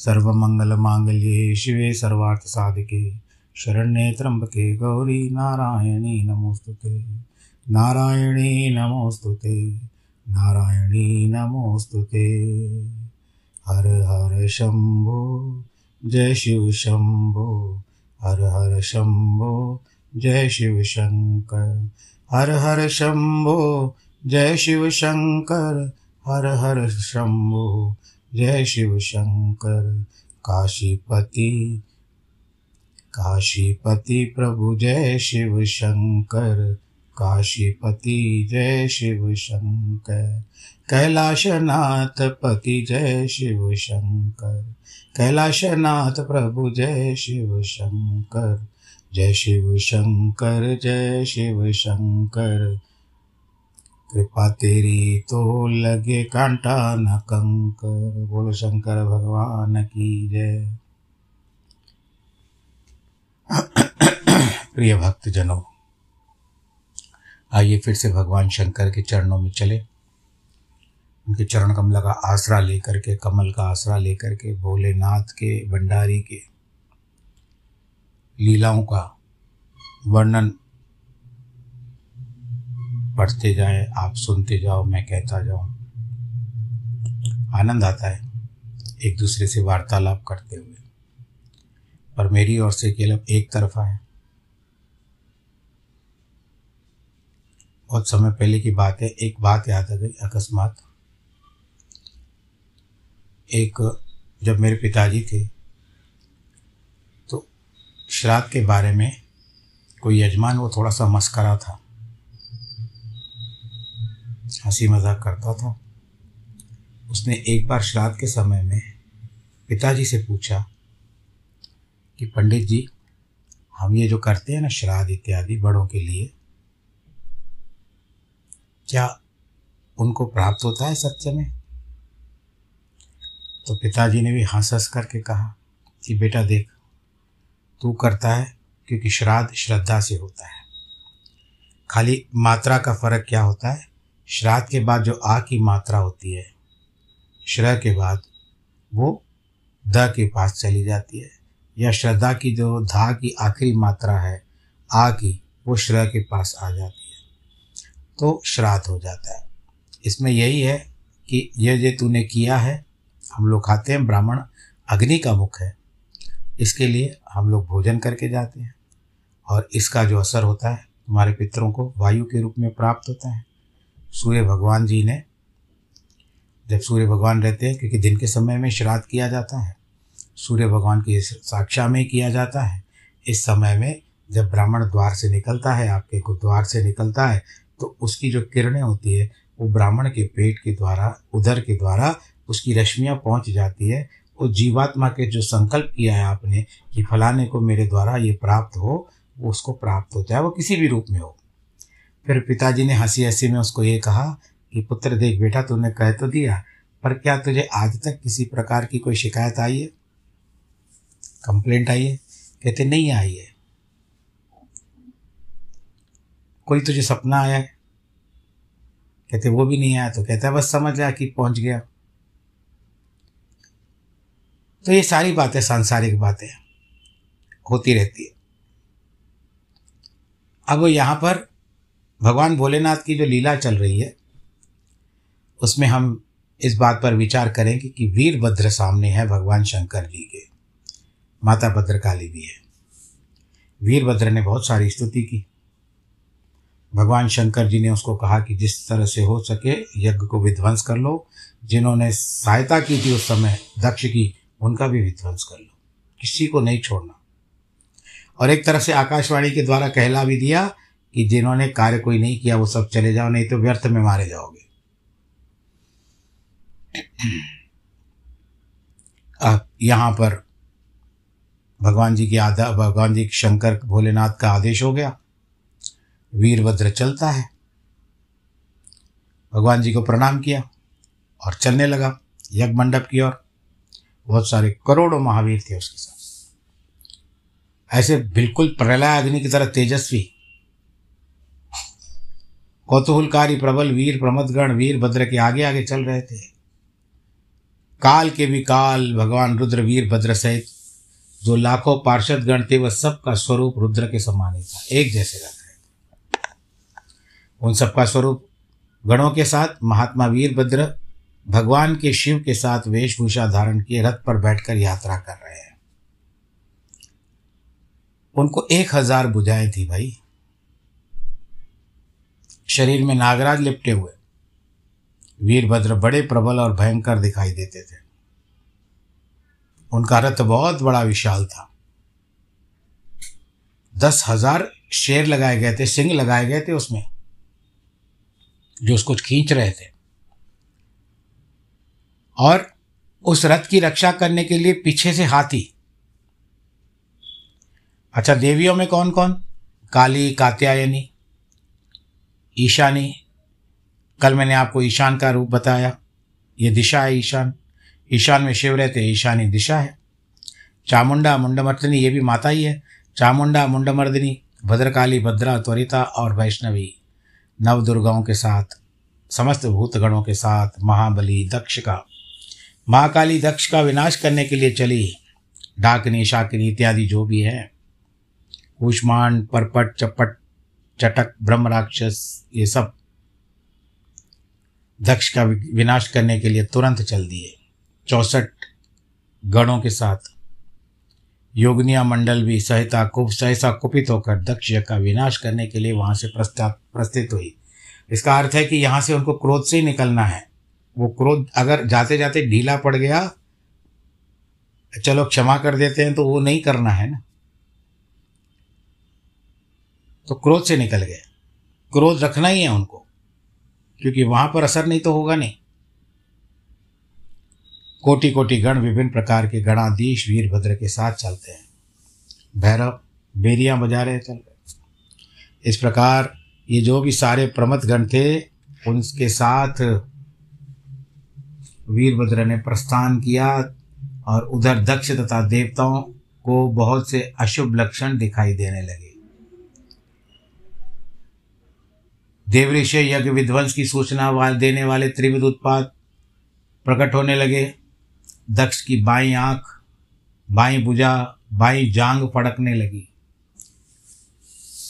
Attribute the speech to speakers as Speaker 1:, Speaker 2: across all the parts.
Speaker 1: सर्वमङ्गलमाङ्गल्ये शिवे सर्वार्थसाधिके, शरण्ये त्र्यम्बके गौरी नारायणी नमोऽस्तु ते। नारायणी नमोऽस्तु ते। नारायणी नमोऽस्तु ते। हर हर शम्भो। जय शिव शम्भो। हर हर शम्भो। जय शिव शङ्कर। हर हर शम्भो। जय शिव शङ्कर। हर हर शम्भो। जय शिव शंकर। काशीपति काशीपति प्रभु जय शिव शंकर। काशीपति जय शिव शंकर। कैलाशनाथ पति जय शिव शंकर। कैलाशनाथ प्रभु जय शिव शंकर। जय शिव शंकर, जय शिव शंकर। कृपा तेरी तो लगे कांटा न कंकर। बोलो शंकर भगवान की जय। प्रिय भक्त जनों आइए फिर से भगवान शंकर के चरणों में चले। उनके चरण कमल का आसरा लेकर के, कमल का आसरा लेकर के, भोलेनाथ के, भंडारी के, लीलाओं का वर्णन पढ़ते जाए, आप सुनते जाओ, मैं कहता जाऊँ। आनंद आता है एक दूसरे से वार्तालाप करते हुए। पर मेरी ओर से केवल एक तरफा है बहुत समय पहले की बात है, एक बात याद आ गई, अकस्मात। एक जब मेरे पिताजी थे तो श्राद्ध के बारे में कोई यजमान वो थोड़ा सा मस्करा था। हँसी मज़ाक करता था। उसने एक बार श्राद्ध के समय में पिताजी से पूछा कि, पंडित जी, हम ये जो करते हैं ना श्राद्ध इत्यादि बड़ों के लिए, क्या उनको प्राप्त होता है सत्य में? तो पिताजी ने भी हंस हंस करके कहा कि, बेटा देख, तू करता है क्योंकि श्राद्ध श्रद्धा से होता है। खाली मात्रा का फ़र्क क्या होता है? श्राद्ध के बाद जो आ की मात्रा होती है श्र के बाद वो द के पास चली जाती है। या श्रद्धा की जो धा की आखिरी मात्रा है, आ की, वो श्र के पास आ जाती है। तो श्राद्ध हो जाता है। इसमें यही है कि यह जो तूने किया है, हम लोग खाते हैं, ब्राह्मण अग्नि का मुख है। इसके लिए हम लोग भोजन करके जाते हैं। और इसका जो असर होता है हमारे पितरों को वायु के रूप में प्राप्त होता है। सूर्य भगवान जी ने, जब सूर्य भगवान रहते हैं, क्योंकि दिन के समय में श्राद्ध किया जाता है, सूर्य भगवान की साक्षा में किया जाता है। इस समय में जब ब्राह्मण द्वार से निकलता है, आपके को द्वार से निकलता है तो उसकी जो किरणें होती है, वो ब्राह्मण के पेट के द्वारा, उधर के द्वारा उसकी रश्मियाँ पहुँच जाती है। उस जीवात्मा के जो संकल्प किया है आपने कि फलाने को मेरे द्वारा ये प्राप्त हो, वो उसको प्राप्त हो, चाहे वो किसी भी रूप में हो। फिर पिताजी ने हँसी हँसी में उसको ये कहा कि, पुत्र देख बेटा तूने कह तो दिया, पर क्या तुझे आज तक किसी प्रकार की कोई शिकायत आई है? कंप्लेंट आई है, कहते नहीं आई है। कोई तुझे सपना आया है? कहते वो भी नहीं आया तो कहता है, बस समझ आया कि पहुँच गया। तो ये सारी बातें सांसारिक बातें होती रहती है। अब यहाँ पर भगवान भोलेनाथ की जो लीला चल रही है, उसमें हम इस बात पर विचार करेंगे कि वीरभद्र सामने है, भगवान शंकर जी के। माता भद्रकाली भी है। वीरभद्र ने बहुत सारी स्तुति की। भगवान शंकर जी ने उसको कहा कि जिस तरह से हो सके यज्ञ को विध्वंस कर लो। जिन्होंने सहायता की थी उस समय, दक्ष की, उनका भी विध्वंस कर लो। किसी को नहीं छोड़ना। और एक तरफ़ से आकाशवाणी के द्वारा कहला भी दिया कि जिन्होंने कार्य कोई नहीं किया, वो सब चले जाओ, नहीं तो व्यर्थ में मारे जाओगे। अब यहाँ पर भगवान जी की आधा, भगवान जी शंकर भोलेनाथ का आदेश हो गया। वीरभद्र चलता है। भगवान जी को प्रणाम किया और चलने लगा यज्ञ मंडप की ओर। बहुत सारे करोड़ों महावीर थे उसके साथ। ऐसे बिल्कुल प्रलय अग्नि की तरह तेजस्वी कौतूहलकारी प्रबल वीर प्रमदगण वीर भद्र के आगे आगे चल रहे थे। काल के भी काल भगवान रुद्र वीर भद्र सहित जो लाखों पार्षद गण थे, वह सबका स्वरूप रुद्र के समान ही था, एक जैसे लग रहे उन सबका स्वरूप गणों के साथ, महात्मा वीरभद्र भगवान के शिव के साथ वेशभूषा धारण किए, रथ पर बैठकर यात्रा कर रहे हैं। उनको एक हज़ार बुझाएँ थी भाई। शरीर में नागराज लिपटे हुए। वीरभद्र बड़े प्रबल और भयंकर दिखाई देते थे। उनका रथ बहुत बड़ा विशाल था। दस हज़ार शेर लगाए गए थे, सिंह लगाए गए थे उसमें, जो उसको खींच रहे थे। और उस रथ की रक्षा करने के लिए पीछे से हाथी। अच्छा देवियों में कौन कौन काली, कात्यायनी ईशानी कल मैंने आपको ईशान का रूप बताया। ये दिशा है ईशान। ईशान में शिव रहते, ईशानी दिशा है। चामुंडा मुंडमर्दिनी, ये भी माता ही है। चामुंडा मुंडमर्दिनी, भद्रकाली, भद्रा, त्वरिता और वैष्णवी। नव दुर्गाओं के साथ, समस्त भूतगणों के साथ, महाबली दक्ष का। महाकाली दक्ष का विनाश करने के लिए चली। डाकनी, शाकिनी इत्यादि जो भी है। कुष्मांड, परपट, चपट चटक ब्रह्म राक्षस ये सब दक्ष का विनाश करने के लिए तुरंत चल दिए। चौसठ गणों के साथ योगनिया मंडल भी सहिता कुप सहसा कुपित होकर दक्ष का विनाश करने के लिए वहाँ से प्रस्ताव प्रस्थित हुई। इसका अर्थ है कि यहाँ से उनको क्रोध से ही निकलना है। वो क्रोध अगर जाते जाते ढीला पड़ गया, चलो क्षमा कर देते हैं तो वो नहीं करना है ना। तो क्रोध से निकल गए। क्रोध रखना ही है उनको, क्योंकि वहाँ पर असर नहीं तो होगा नहीं। कोटि कोटि गण विभिन्न प्रकार के गणाधीश वीरभद्र के साथ चलते हैं। भैरव, बेरियाँ बजा रहे चल रहे इस प्रकार ये जो भी सारे प्रमथ गण थे, उनके साथ वीरभद्र ने प्रस्थान किया और उधर दक्ष तथा देवताओं को बहुत से अशुभ लक्षण दिखाई देने लगे। देवऋषि यज्ञ विध्वंस की सूचना वाल देने वाले त्रिविध उत्पाद प्रकट होने लगे। दक्ष की बाई आँख, बाई भुजा, बाई जांग फड़कने लगी।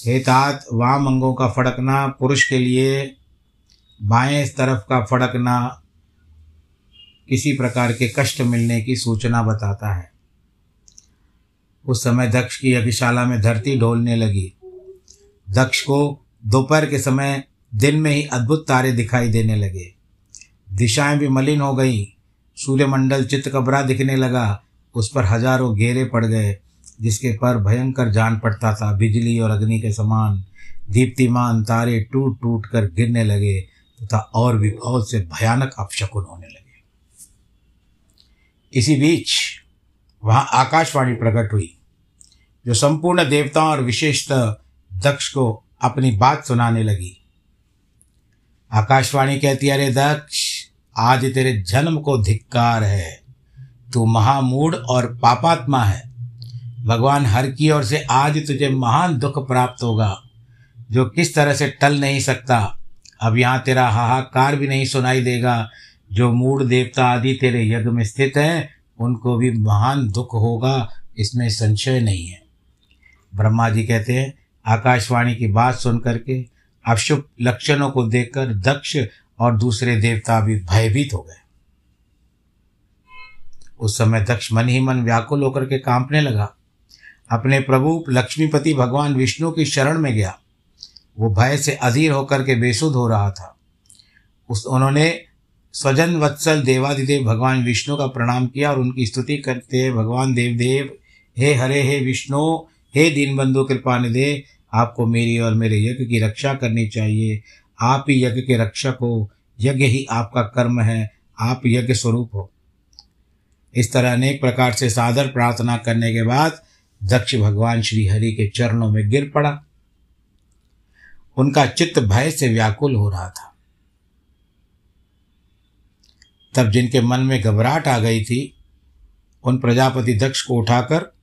Speaker 1: हेतात वाम अंगों का फड़कना, पुरुष के लिए बाएँ तरफ़ का फड़कना किसी प्रकार के कष्ट मिलने की सूचना बताता है। उस समय दक्ष की यज्ञशाला में धरती ढोलने लगी। दक्ष को दोपहर के समय दिन में ही अद्भुत तारे दिखाई देने लगे। दिशाएँ भी मलिन हो गई। सूर्यमंडल चित्त कबरा दिखने लगा। उस पर हज़ारों घेरे पड़ गए, जिसके पर भयंकर जान पड़ता था। बिजली और अग्नि के समान दीप्तिमान तारे टूट टूट कर गिरने लगे तथा और भी बहुत से भयानक अपशकुन होने लगे। इसी बीच वहाँ आकाशवाणी प्रकट हुई, जो संपूर्ण देवताओं और विशेषतः दक्ष को अपनी बात सुनाने लगी। आकाशवाणी कहती है, अरे दक्ष, आज तेरे जन्म को धिक्कार है। तू महामूढ़ और पापात्मा है। भगवान हर की ओर से आज तुझे महान दुख प्राप्त होगा, जो किस तरह से टल नहीं सकता। अब यहाँ तेरा हाहाकार भी नहीं सुनाई देगा। जो मूड देवता आदि तेरे यज्ञ में स्थित हैं, उनको भी महान दुख होगा, इसमें संशय नहीं है। ब्रह्मा जी कहते हैं, आकाशवाणी की बात सुन करके अशुभ लक्षणों को देखकर दक्ष और दूसरे देवता भी भयभीत हो गए। उस समय दक्ष मन ही मन व्याकुल होकर के कांपने लगा। अपने प्रभु लक्ष्मीपति भगवान विष्णु की शरण में गया। वो भय से अधीर होकर के बेसुध हो रहा था। उस, उन्होंने स्वजन वत्सल देवादिदेव भगवान विष्णु का प्रणाम किया और उनकी स्तुति करते भगवान देवदेव, हे हरे, हे विष्णु, हे दीनबंधु, कृपा निधे आपको मेरी और मेरे यज्ञ की रक्षा करनी चाहिए। आप ही यज्ञ के रक्षक हो। यज्ञ ही आपका कर्म है। आप यज्ञ स्वरूप हो। इस तरह अनेक प्रकार से सादर प्रार्थना करने के बाद दक्ष भगवान श्री हरि के चरणों में गिर पड़ा। उनका चित्त भय से व्याकुल हो रहा था। तब जिनके मन में घबराहट आ गई थी, उन प्रजापति दक्ष को उठाकर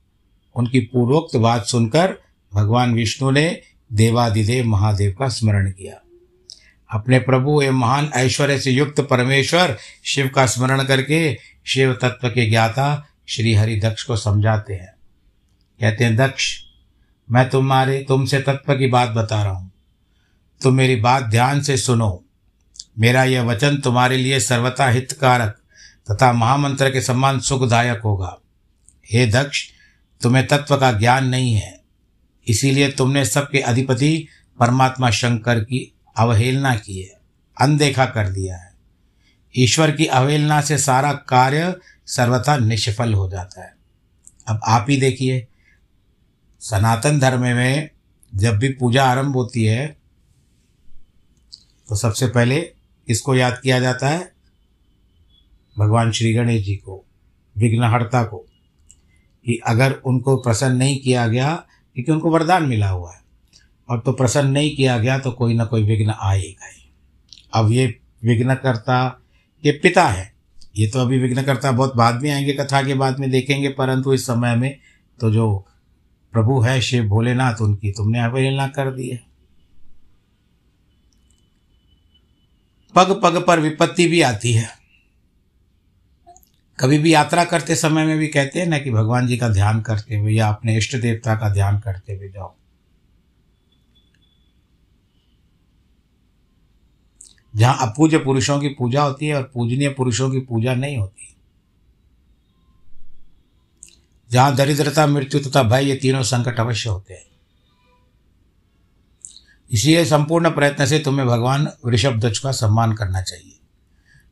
Speaker 1: उनकी पूर्वोक्त बात सुनकर भगवान विष्णु ने देवादिदेव महादेव का स्मरण किया। अपने प्रभु एवं महान ऐश्वर्य से युक्त परमेश्वर शिव का स्मरण करके शिव तत्व के ज्ञाता श्री हरि दक्ष को समझाते हैं। कहते हैं, दक्ष, मैं तुम्हारे, तुमसे तत्व की बात बता रहा हूँ। तुम मेरी बात ध्यान से सुनो। मेरा यह वचन तुम्हारे लिए सर्वथा हितकारक तथा महामंत्र के समान सुखदायक होगा। हे दक्ष, तुम्हें तत्व का ज्ञान नहीं है। इसीलिए तुमने सबके अधिपति परमात्मा शंकर की अवहेलना की है, अनदेखा कर दिया है। ईश्वर की अवहेलना से सारा कार्य सर्वथा निष्फल हो जाता है। अब आप ही देखिए, सनातन धर्म में जब भी पूजा आरंभ होती है तो सबसे पहले किसको याद किया जाता है? भगवान श्री गणेश जी को, विघ्नहर्ता को। कि अगर उनको प्रसन्न नहीं किया गया क्योंकि उनको वरदान मिला हुआ है। और तो प्रसन्न नहीं किया गया तो कोई ना कोई विघ्न आएगा ही। अब ये विघ्नकर्ता के पिता है। ये तो अभी विघ्नकर्ता बहुत बाद में आएँगे, कथा के बाद में देखेंगे, परंतु इस समय में तो जो प्रभु है शिव भोलेनाथ, उनकी तुमने अवहेलना कर दी है। पग पग पर विपत्ति भी आती है। कभी भी यात्रा करते समय में भी कहते हैं ना कि भगवान जी का ध्यान करते हुए या अपने इष्ट देवता का ध्यान करते हुए जाओ। जहाँ अपूज्य पुरुषों की पूजा होती है और पूजनीय पुरुषों की पूजा नहीं होती। जहाँ दरिद्रता, मृत्यु तथा भय ये तीनों संकट अवश्य होते हैं। इसलिए संपूर्ण प्रयत्न से तुम्हें भगवान ऋषभ ध्वज का सम्मान करना चाहिए।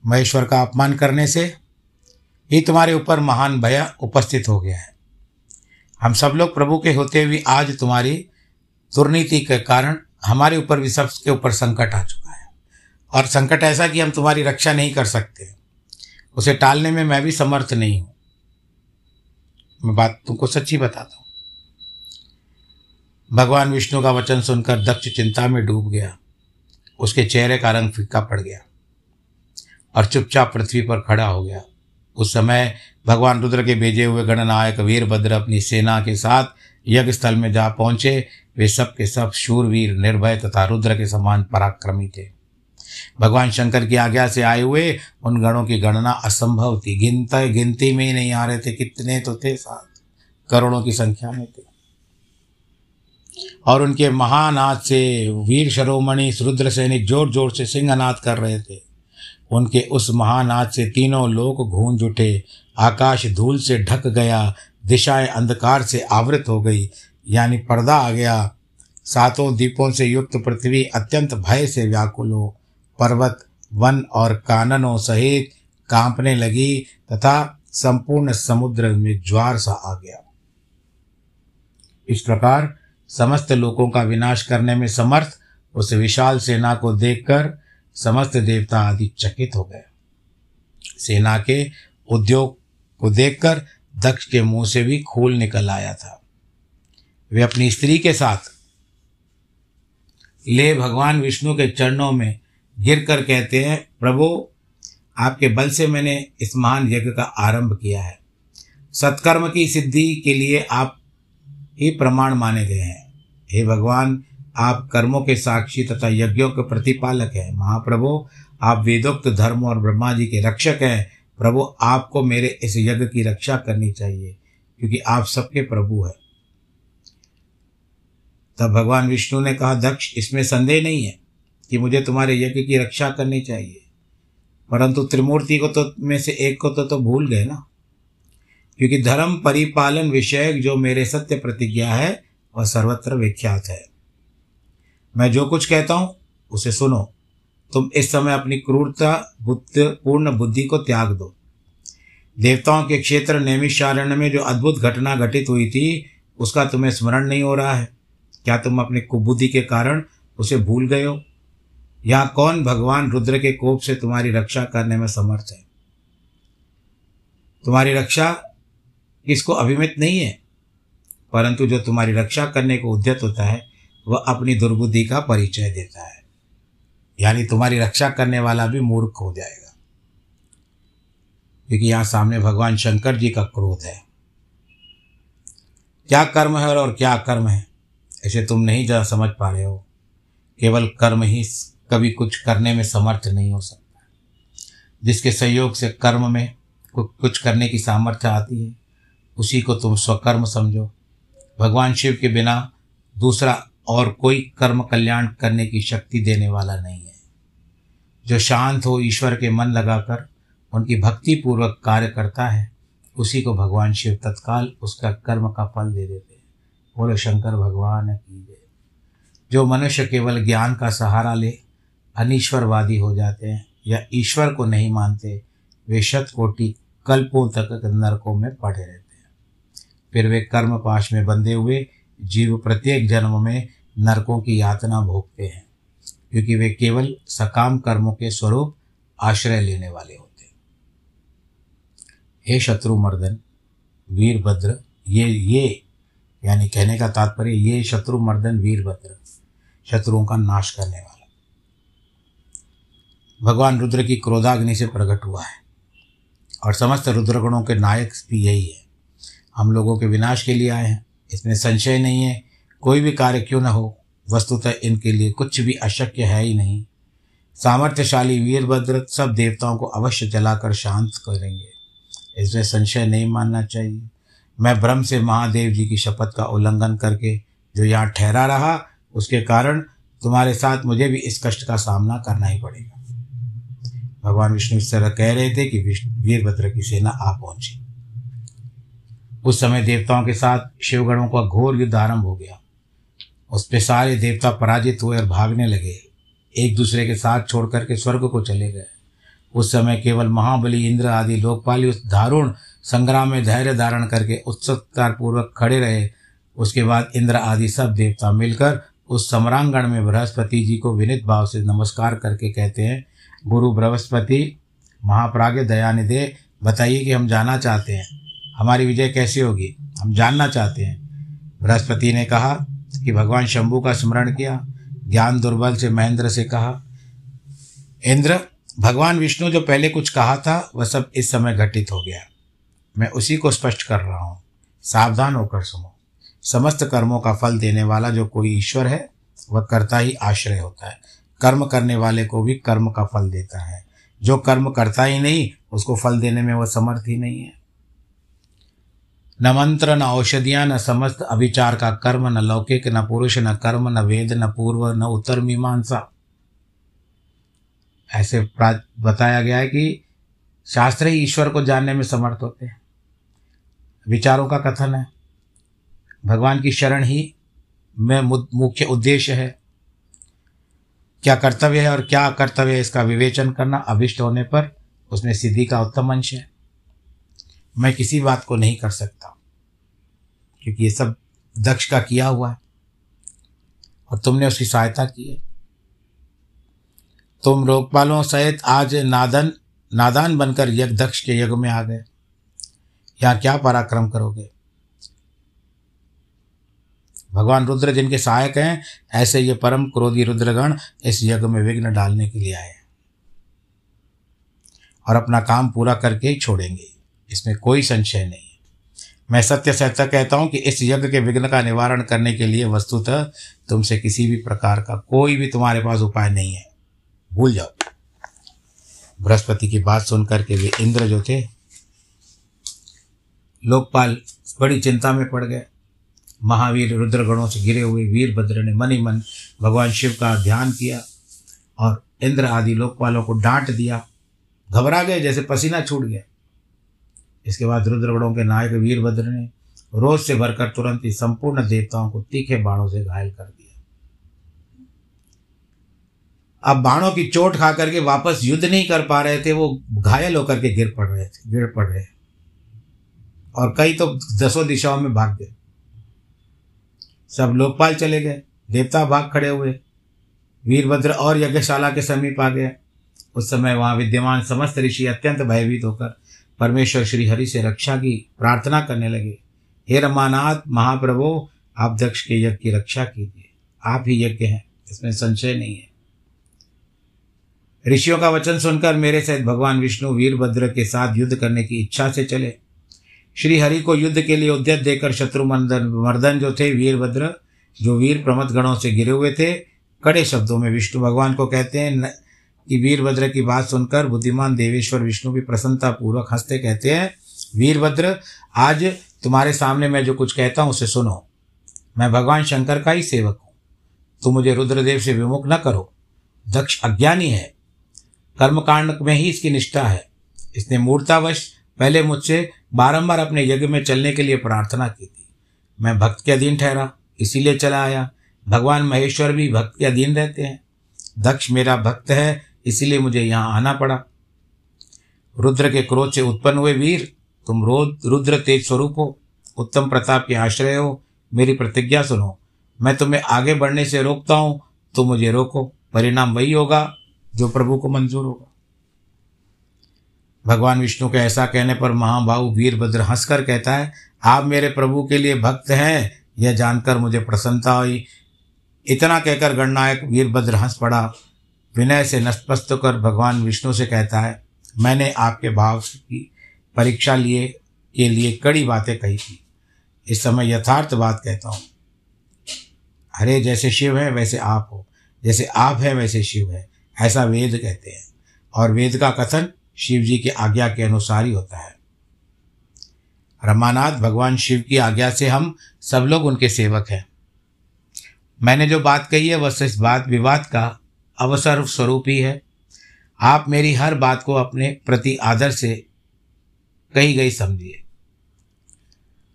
Speaker 1: महेश्वर का अपमान करने से ही तुम्हारे ऊपर महान भय उपस्थित हो गया है। हम सब लोग प्रभु के होते हुए आज तुम्हारी दुर्नीति के कारण हमारे ऊपर भी सबके ऊपर संकट आ चुका है। और संकट ऐसा कि हम तुम्हारी रक्षा नहीं कर सकते। उसे टालने में मैं भी समर्थ नहीं हूँ। मैं बात तुमको सच्ची बताता हूँ। भगवान विष्णु का वचन सुनकर दक्ष चिंता में डूब गया। उसके चेहरे का रंग फीका पड़ गया और चुपचाप पृथ्वी पर खड़ा हो गया। उस समय भगवान रुद्र के भेजे हुए गणनायक वीरभद्र अपनी सेना के साथ यज्ञ स्थल में जा पहुँचे। वे सब के सब शूरवीर, निर्भय तथा रुद्र के समान पराक्रमी थे। भगवान शंकर की आज्ञा से आए हुए उन गणों की गणना असंभव थी। गिनता, गिनती में ही नहीं आ रहे थे, कितने तो थे साथ। करोड़ों की संख्या में थे। और उनके महानाथ से वीर शरोमणि, रुद्र सैनिक ज़ोर ज़ोर से सिंहनाद कर रहे थे। उनके उस महानाद से तीनों लोग घूंज उठे। आकाश धूल से ढक गया, दिशाएँ अंधकार से आवृत हो गई, यानी पर्दा आ गया। सातों दीपों से युक्त पृथ्वी अत्यंत भय से व्याकुल हो। पर्वत, वन और काननों सहित कांपने लगी तथा संपूर्ण समुद्र में ज्वार सा आ गया। इस प्रकार समस्त लोगों का विनाश करने में समर्थ उस विशाल सेना को देखकर समस्त देवता आदि चकित हो गए। सेना के उद्योग को देखकर दक्ष के मुँह से भी खूल निकल आया था। वे अपनी स्त्री के साथ ले भगवान विष्णु के चरणों में गिर कर कहते हैं, प्रभु, आपके बल से मैंने इस महान यज्ञ का आरंभ किया है। सत्कर्म की सिद्धि के लिए आप ही प्रमाण माने गए हैं। हे भगवान आप कर्मों के साक्षी तथा यज्ञों के प्रतिपालक हैं। महाप्रभु आप वेदोक्त धर्म और ब्रह्मा जी के रक्षक हैं। प्रभु आपको मेरे इस यज्ञ की रक्षा करनी चाहिए क्योंकि आप सबके प्रभु हैं। तब भगवान विष्णु ने कहा दक्ष इसमें संदेह नहीं है कि मुझे तुम्हारे यज्ञ की रक्षा करनी चाहिए। परंतु त्रिमूर्ति को तो में से एक को तो, तो भूल गए ना। क्योंकि धर्म परिपालन विषयक जो मेरे सत्य प्रतिज्ञा है वह सर्वत्र विख्यात है। मैं जो कुछ कहता हूँ, उसे सुनो। तुम इस समय अपनी क्रूरता, बुद्ध, पूर्ण बुद्धि को त्याग दो। देवताओं के क्षेत्र नैमिषारण्य में जो अद्भुत घटना घटित हुई थी, उसका तुम्हें स्मरण नहीं हो रहा है। क्या तुम अपनी कुबुद्धि के कारण उसे भूल गए हो? यहाँ कौन भगवान रुद्र के कोप से तुम्हारी रक्षा करने में समर्थ है? तुम्हारी रक्षा किसको अभिमित नहीं है? परंतु जो तुम्हारी रक्षा करने को उद्यत होता है वह अपनी दुर्बुद्धि का परिचय देता है। यानी तुम्हारी रक्षा करने वाला भी मूर्ख हो जाएगा। क्योंकि यहाँ सामने भगवान शंकर जी का क्रोध है। क्या कर्म है और क्या कर्म है, ऐसे तुम नहीं जा समझ पा रहे हो। केवल कर्म ही कभी कुछ करने में समर्थ नहीं हो सकता। जिसके सहयोग से कर्म में कुछ करने की सामर्थ्य आती है, उसी को तुम स्वकर्म समझो। भगवान शिव के बिना दूसरा और कोई कर्म कल्याण करने की शक्ति देने वाला नहीं है। जो शांत हो ईश्वर के मन लगाकर उनकी भक्ति पूर्वक कार्य करता है, उसी को भगवान शिव तत्काल उसका कर्म का फल दे देते हैं। बोलो, शंकर भगवान की जय। जो मनुष्य केवल ज्ञान का सहारा ले, अनिश्वरवादी हो जाते हैं या ईश्वर को नहीं मानते, वे शत कोटि कल्पों तक नरकों में पड़े रहते हैं। फिर वे कर्म पाश में बंधे हुए जीव प्रत्येक जन्म में नरकों की यातना भोगते हैं, क्योंकि वे केवल सकाम कर्मों के स्वरूप आश्रय लेने वाले होते हैं। हे शत्रु मर्दन वीरभद्र, ये ये, यानी कहने का तात्पर्य, ये शत्रु मर्दन वीरभद्र, शत्रुओं का नाश करने वाला। भगवान रुद्र की क्रोधाग्नि से प्रकट हुआ है, और समस्त रुद्रगणों के नायक भी यही है। हम लोगों के विनाश के लिए आए हैं। इसमें संशय नहीं है। कोई भी कार्य क्यों न हो, वस्तुतः इनके लिए कुछ भी अशक्य है ही नहीं। सामर्थ्यशाली वीरभद्र सब देवताओं को अवश्य जलाकर शांत करेंगे। इसमें संशय नहीं मानना चाहिए। मैं ब्रह्म से महादेव जी की शपथ का उल्लंघन करके जो यहाँ ठहरा रहा, उसके कारण तुम्हारे साथ मुझे भी इस कष्ट का सामना करना ही पड़ेगा। भगवान विष्णु इस तरह कह रहे थे कि वीरभद्र की सेना आ पहुँची। उस समय देवताओं के साथ शिवगणों का घोर युद्ध आरंभ हो गया। उस पर सारे देवता पराजित हुए और भागने लगे। एक दूसरे के साथ छोड़ करके स्वर्ग को चले गए। उस समय केवल महाबली इंद्र आदि लोकपाली उस दारुण संग्राम में धैर्य धारण करके उत्सुकता पूर्वक खड़े रहे। उसके बाद इंद्र आदि सब देवता मिलकर उस सम्रांगण में बृहस्पति जी को विनित भाव से नमस्कार करके कहते हैं, गुरु बृहस्पति, महाप्राज्ञ दयानिधे, बताइए कि हम जाना चाहते हैं। हमारी विजय कैसे होगी? हम जानना चाहते हैं। बृहस्पति ने कहा कि भगवान शंभु का स्मरण किया, ज्ञान दुर्बल से महेंद्र से कहा, इंद्र, भगवान विष्णु जो पहले कुछ कहा था, वह सब इस समय घटित हो गया मैं उसी को स्पष्ट कर रहा हूँ। सावधान होकर सुनो। समस्त कर्मों का फल देने वाला जो कोई ईश्वर है, वह कर्ता ही आश्रय होता है। कर्म करने वाले को भी कर्म का फल देता है। जो कर्म करता ही नहीं, उसको फल देने में वह समर्थ ही नहीं है। न मंत्र, न औषधियाँ, न समस्त अभिचार का कर्म, न लौकिक, न पुरुष, न कर्म, न वेद, न पूर्व, न उत्तर मीमांसा। ऐसे बताया गया है कि शास्त्र ही ईश्वर को जानने में समर्थ होते हैं। विचारों का कथन है। भगवान की शरण ही में मुख्य उद्देश्य है। क्या कर्तव्य है और क्या कर्तव्य है इसका विवेचन करना अभिष्ट होने पर उसमें सिद्धि का उत्तम अंश है। मैं किसी बात को नहीं कर सकता। क्योंकि ये सब दक्ष का किया हुआ है। और तुमने उसकी सहायता की है। तुम लोकपालों सहित आज नादन, नादान बनकर यज्ञ, दक्ष के यज्ञ में आ गए। यहाँ क्या पराक्रम करोगे? भगवान रुद्र जिनके सहायक हैं, ऐसे ये परम क्रोधी रुद्रगण इस यज्ञ में विघ्न डालने के लिए आए और अपना काम पूरा करके ही छोड़ेंगे। इसमें कोई संशय नहीं। मैं सत्य सत्य कहता हूँ कि इस यज्ञ के विघ्न का निवारण करने के लिए वस्तुतः तुमसे किसी भी प्रकार का कोई भी तुम्हारे पास उपाय नहीं है। भूल जाओ। बृहस्पति की बात सुनकर के वे इंद्र जो थे, लोकपाल बड़ी चिंता में पड़ गए। महावीर रुद्रगणों से घिरे हुए वीरभद्र ने मन ही मन भगवान शिव का ध्यान किया और इंद्र आदि लोकपालों को डांट दिया। घबरा गए जैसे पसीना छूट गया। इसके बाद रुद्रगणों के नायक वीरभद्र ने रोज से भरकर तुरंत ही संपूर्ण देवताओं को तीखे बाणों से घायल कर दिया। अब बाणों की चोट खा करके वापस युद्ध नहीं कर पा रहे थे, वो घायल होकर के गिर पड़ रहे थे, गिर पड़ रहे। और कई तो दसों दिशाओं में भाग गए। सब लोकपाल चले गए, देवता भाग खड़े हुए। वीरभद्र और यज्ञशाला के समीप आ गए उस समय वहाँ विद्यमान समस्त ऋषि अत्यंत भयभीत होकर परमेश्वर श्री हरि से रक्षा की प्रार्थना करने लगे। हे रमानाथ, महाप्रभु, आप दक्ष के यज्ञ की रक्षा कीजिए। आप ही यज्ञ हैं, इसमें संशय नहीं है। ऋषियों का वचन सुनकर मेरे सहित भगवान विष्णु वीरभद्र के साथ युद्ध करने की इच्छा से चले। श्री हरि को युद्ध के लिए उद्यत देकर शत्रु मर्दन मर्दन जो थे, वीरभद्र, जो वीर प्रमथ गणों से गिरे हुए थे, कड़े शब्दों में विष्णु भगवान को कहते हैं कि वीरभद्र की बात सुनकर बुद्धिमान देवेश्वर विष्णु भी प्रसन्नता पूर्वक हँसते कहते हैं, वीरभद्र, आज तुम्हारे सामने मैं जो कुछ कहता हूँ उसे सुनो। मैं भगवान शंकर का ही सेवक हूँ। तुम मुझे रुद्रदेव से विमुख न करो। दक्ष अज्ञानी है। कर्मकांड में ही इसकी निष्ठा है। इसने मूर्तावश पहले मुझसे बारंबार अपने यज्ञ में चलने के लिए प्रार्थना की थी। मैं भक्त के अधीन ठहरा, इसीलिए चला आया। भगवान महेश्वर भी भक्त के अधीन रहते हैं। दक्ष मेरा भक्त है इसीलिए मुझे यहाँ आना पड़ा। रुद्र के क्रोध से उत्पन्न हुए वीर, तुम रोद, रुद्र तेज स्वरूप हो, उत्तम प्रताप के आश्रय हो, मेरी प्रतिज्ञा सुनो। मैं तुम्हें आगे बढ़ने से रोकता हूँ तो मुझे रोको। परिणाम वही होगा जो प्रभु को मंजूर होगा। भगवान विष्णु के ऐसा कहने पर महाभाव वीरभद्र हंसकर कहता है, आप मेरे प्रभु के लिए भक्त हैं, यह जानकर मुझे प्रसन्नता हुई। इतना कहकर गणनायक वीरभद्र हंस पड़ा। विनय से नष्टपस्त कर भगवान विष्णु से कहता है, मैंने आपके भाव की परीक्षा लिए, के लिए कड़ी बातें कही थी। इस समय यथार्थ बात कहता हूँ। हरे जैसे शिव है, वैसे आप हो। जैसे आप हैं, वैसे शिव है। ऐसा वेद कहते हैं। और वेद का कथन शिव जी की आज्ञा के अनुसार ही होता है। रमानाथ, भगवान शिव की आज्ञा से हम सब लोग उनके सेवक हैं। मैंने जो बात कही है, वह इस बात विवाद का अवसर स्वरूप ही। है आप मेरी हर बात को अपने प्रति आदर से कही गई समझिए।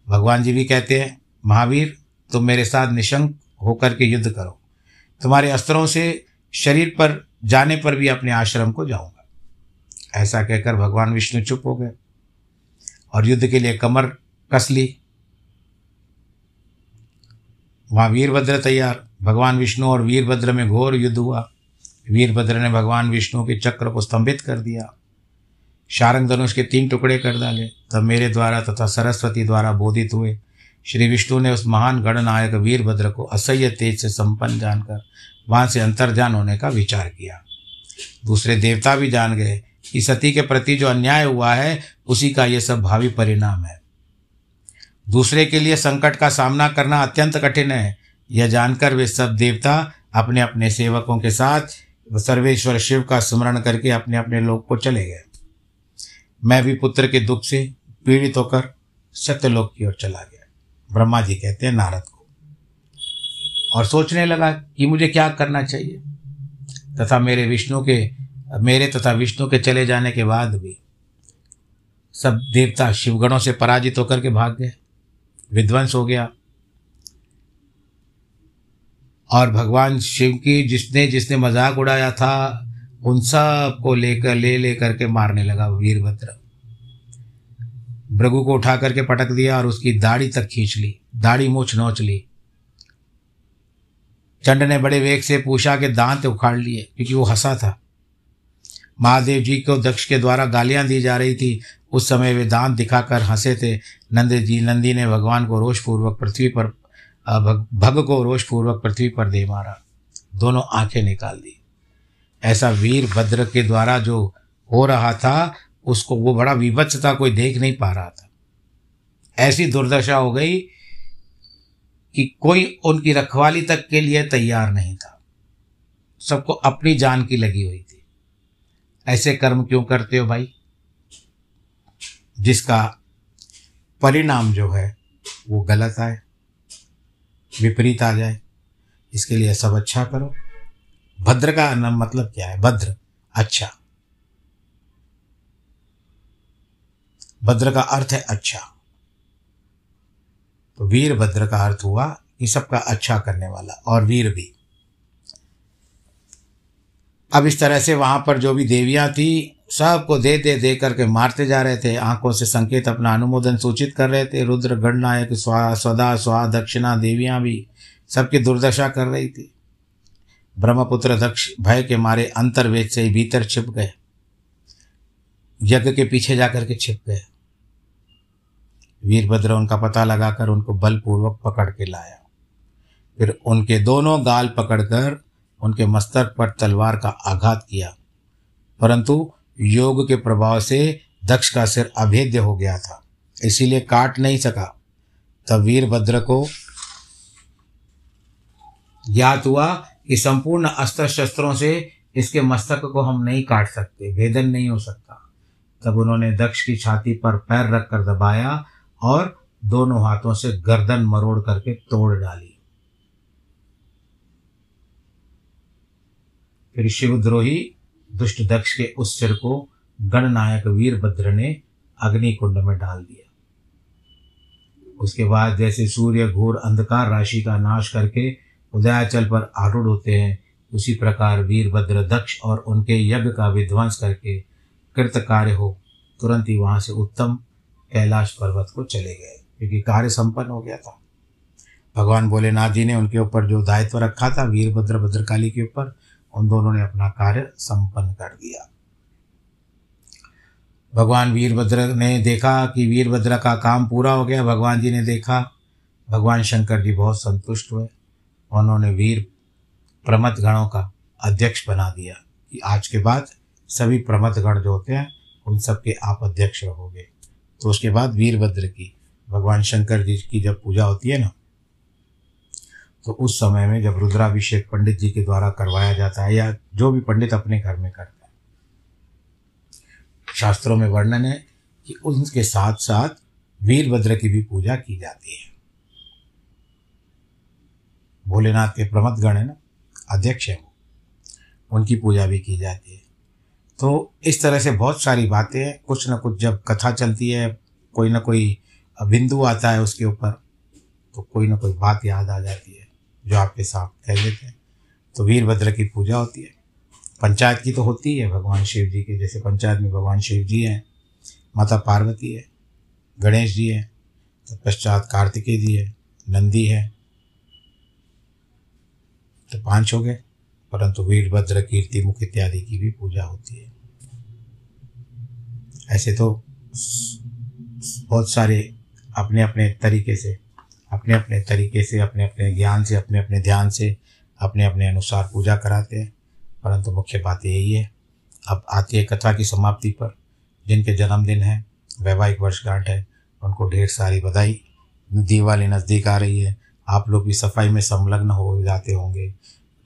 Speaker 1: भगवान जी भी कहते हैं, महावीर, तुम मेरे साथ निशंक होकर के युद्ध करो। तुम्हारे अस्त्रों से शरीर पर जाने पर भी अपने आश्रम को जाऊँगा। ऐसा कहकर भगवान विष्णु चुप हो गए और युद्ध के लिए कमर कस ली। वहाँ वीरभद्र तैयार। भगवान विष्णु और वीरभद्र में घोर युद्ध हुआ। वीरभद्र ने भगवान विष्णु के चक्र को स्तंभित कर दिया। शारंग धनुष के तीन टुकड़े कर डाले। तब मेरे द्वारा तथा सरस्वती द्वारा बोधित हुए श्री विष्णु ने उस महान गणनायक वीरभद्र को असह्य तेज से संपन्न जानकर वहाँ से अंतर्जान होने का विचार किया। दूसरे देवता भी जान गए कि सती के प्रति जो अन्याय हुआ है, उसी का ये सब भावी परिणाम है। दूसरे के लिए संकट का सामना करना अत्यंत कठिन है। यह जानकर वे सब देवता अपने अपने सेवकों के साथ सर्वेश्वर शिव का स्मरण करके अपने अपने लोग को चले गए। मैं भी पुत्र के दुख से पीड़ित होकर सत्यलोक की ओर चला गया। ब्रह्मा जी कहते हैं, नारद को। और सोचने लगा कि मुझे क्या करना चाहिए। तथा मेरे विष्णु के, मेरे तथा विष्णु के चले जाने के बाद भी सब देवता शिवगणों से पराजित होकर के भाग गए। विध्वंस हो गया। और भगवान शिव की जिसने जिसने मज़ाक उड़ाया था, उन सबको लेकर, ले ले करके मारने लगा वीरभद्र। भृगु को उठा करके पटक दिया और उसकी दाढ़ी तक खींच ली, दाढ़ी मूछ नोच ली। चंड ने बड़े वेग से पूछा के दांत उखाड़ लिए, क्योंकि वो हंसा था। महादेव जी को दक्ष के द्वारा गालियाँ दी जा रही थी। उस समय वे दांत दिखाकर हंसे थे। नंद जी, नंदी ने भगवान को रोषपूर्वक पृथ्वी पर भग, भग को रोषपूर्वक पृथ्वी पर दे मारा। दोनों आँखें निकाल दी। ऐसा वीर भद्र के द्वारा जो हो रहा था उसको वो बड़ा विभत्स था कोई देख नहीं पा रहा था। ऐसी दुर्दशा हो गई कि कोई उनकी रखवाली तक के लिए तैयार नहीं था। सबको अपनी जान की लगी हुई थी। ऐसे कर्म क्यों करते हो भाई? जिसका परिणाम जो है वो गलत आए विपरीत आ जाए। इसके लिए सब अच्छा करो। भद्र का नाम मतलब क्या है? भद्र। अच्छा। भद्र का अर्थ है अच्छा। तो वीर भद्र का अर्थ हुआ कि सबका अच्छा करने वाला और वीर भी। अब इस तरह से वहाँ पर जो भी देवियाँ थी, सबको दे दे दे करके मारते जा रहे थे। आँखों से संकेत अपना अनुमोदन सूचित कर रहे थे। रुद्र, गणनायक, स्वा स्वदा स्वा, दक्षिणा, देवियाँ भी सबकी दुर्दशा कर रही थी। ब्रह्मपुत्र दक्ष भय के मारे अंतर्वेद से ही भीतर छिप गए। यज्ञ के पीछे जाकर के छिप गए। वीरभद्र उनका पता लगाकर उनको बलपूर्वक पकड़ के लाया। फिर उनके दोनों गाल पकड़कर उनके मस्तक पर तलवार का आघात किया। परंतु योग के प्रभाव से दक्ष का सिर अभेद्य हो गया था, इसीलिए काट नहीं सका। तब वीरभद्र को ज्ञात हुआ कि संपूर्ण अस्त्र शस्त्रों से इसके मस्तक को हम नहीं काट सकते, भेदन नहीं हो सकता। तब उन्होंने दक्ष की छाती पर पैर रखकर दबाया और दोनों हाथों से गर्दन मरोड़ करके तोड़ डाली। फिर शिवद्रोही दुष्ट दक्ष के उस सिर को गणनायक वीरभद्र ने अग्नि कुंड में डाल दिया। उसके बाद जैसे सूर्य घोर अंधकार राशि का नाश करके उदयाचल पर आरूढ़ होते हैं, उसी प्रकार वीरभद्र दक्ष और उनके यज्ञ का विध्वंस करके कृत कार्य हो, तुरंत ही वहाँ से उत्तम कैलाश पर्वत को चले गए, क्योंकि कार्य संपन्न हो गया था। भगवान भोलेनाथ जी ने उनके ऊपर जो दायित्व रखा था, वीरभद्र भद्रकाली के ऊपर उन दोनों ने अपना कार्य संपन्न कर दिया। भगवान वीरभद्र ने देखा कि वीरभद्र का काम पूरा हो गया। भगवान जी ने देखा। भगवान शंकर जी बहुत संतुष्ट हुए। उन्होंने वीर प्रमथ गणों का अध्यक्ष बना दिया कि आज के बाद सभी प्रमथ गण जो होते हैं, उन सब के आप अध्यक्ष रहोगे। तो उसके बाद वीरभद्र की, भगवान शंकर जी की जब पूजा होती है ना तो उस समय में जब रुद्राभिषेक पंडित जी के द्वारा करवाया जाता है या जो भी पंडित अपने घर में करता है। शास्त्रों में वर्णन है कि उनके साथ साथ वीरभद्र की भी पूजा की जाती है। भोलेनाथ के प्रमथ गण है ना, अध्यक्ष है वो। उनकी पूजा भी की जाती है। तो इस तरह से बहुत सारी बातें हैं। कुछ ना कुछ जब कथा चलती है, कोई ना कोई बिंदु आता है उसके ऊपर तो कोई ना कोई बात याद आ जाती है। जो आपके साथ कह देते हैं तो वीरभद्र की पूजा होती है। पंचायत की तो होती है, भगवान शिव जी की। जैसे पंचायत में भगवान शिव जी हैं, माता पार्वती है, गणेश जी हैं तत्पश्चात कार्तिकेय जी है, नंदी है तो पाँच हो गए। परंतु वीरभद्र कीर्ति मुख इत्यादि की भी पूजा होती है। ऐसे तो बहुत सारे अपने अपने तरीके से अपने अपने तरीके से अपने अपने ज्ञान से अपने अपने ध्यान से अपने अपने अनुसार पूजा कराते हैं। परंतु मुख्य बात यही है, अब आती है कथा की समाप्ति पर, जिनके जन्मदिन है, वैवाहिक वर्षगांठ है, उनको ढेर सारी बधाई। दिवाली नज़दीक आ रही है, आप लोग भी सफ़ाई में संलग्न हो जाते होंगे।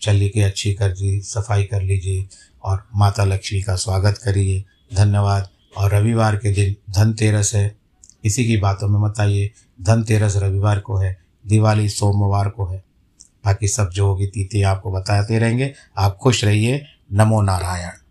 Speaker 1: चलिए के अच्छी कर दी सफ़ाई कर लीजिए, और माता लक्ष्मी का स्वागत करिए। धन्यवाद। और रविवार के दिन धनतेरस है, इसी की बातों में मत आइए। धनतेरस रविवार को है, दिवाली सोमवार को है। बाकी सब जो होगी तिथि आपको बताते रहेंगे। आप खुश रहिए। नमो नारायण।